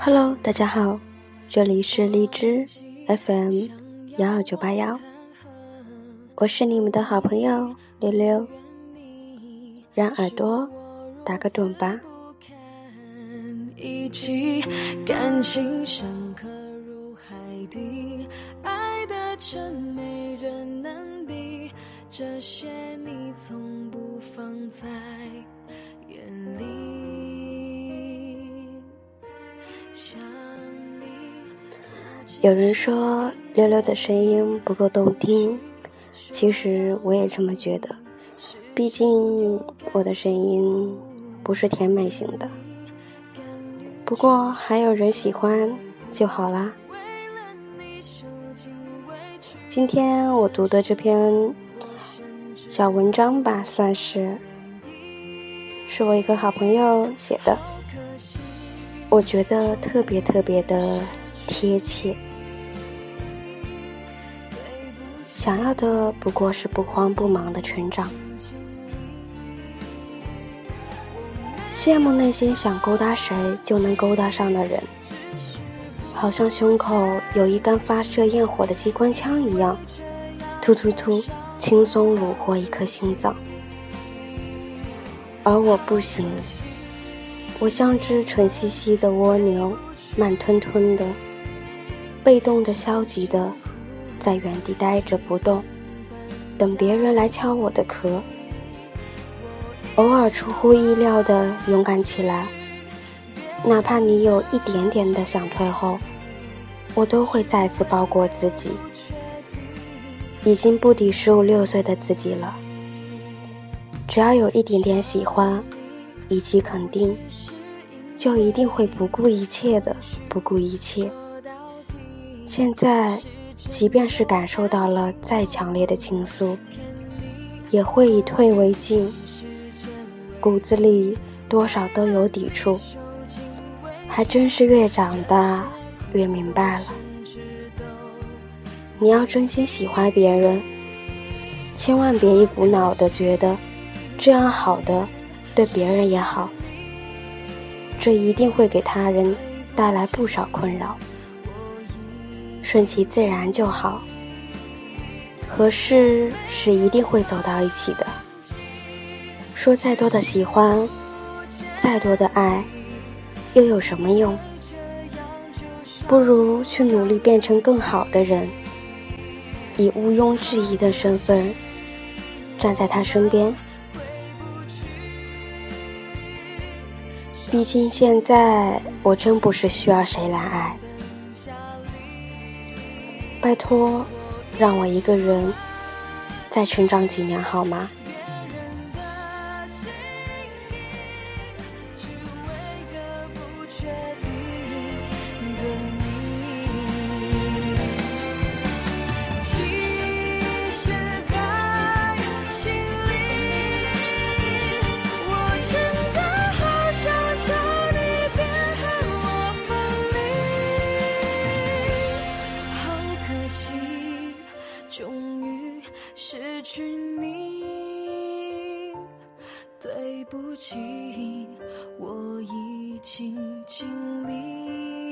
Hello，大家好，这里是荔枝 FM 幺二九八幺，我是你们的好朋友溜溜，让耳朵打个盹吧。感情深刻如海底，爱的真没人能比，这些你从不放在眼里。有人说溜溜的声音不够动听，其实我也这么觉得。毕竟我的声音不是甜美型的，不过还有人喜欢就好啦。今天我读的这篇小文章吧，算是是我一个好朋友写的，我觉得特别特别的贴切。想要的不过是不慌不忙的成长，羡慕那些想勾搭谁就能勾搭上的人，好像胸口有一杆发射焰火的机关枪一样，突突突，轻松虏获一颗心脏。而我不行，我像只蠢兮兮的蜗牛，慢吞吞的，被动的，消极的。在原地待着不动，等别人来敲我的壳。偶尔出乎意料的勇敢起来，哪怕你有一点点的想退后，我都会再次包裹自己。已经不敌十五六岁的自己了，只要有一点点喜欢以及肯定，就一定会不顾一切的不顾一切。现在。即便是感受到了再强烈的情愫，也会以退为进，骨子里多少都有抵触。还真是越长大越明白了，你要真心喜欢别人，千万别一股脑的觉得这样好的对别人也好，这一定会给他人带来不少困扰。顺其自然就好，合适是一定会走到一起的。说再多的喜欢，再多的爱，又有什么用？不如去努力变成更好的人，以毋庸置疑的身份站在他身边。毕竟现在我真不是需要谁来爱。拜托，让我一个人再成长几年好吗？失去你。对不起我已经尽力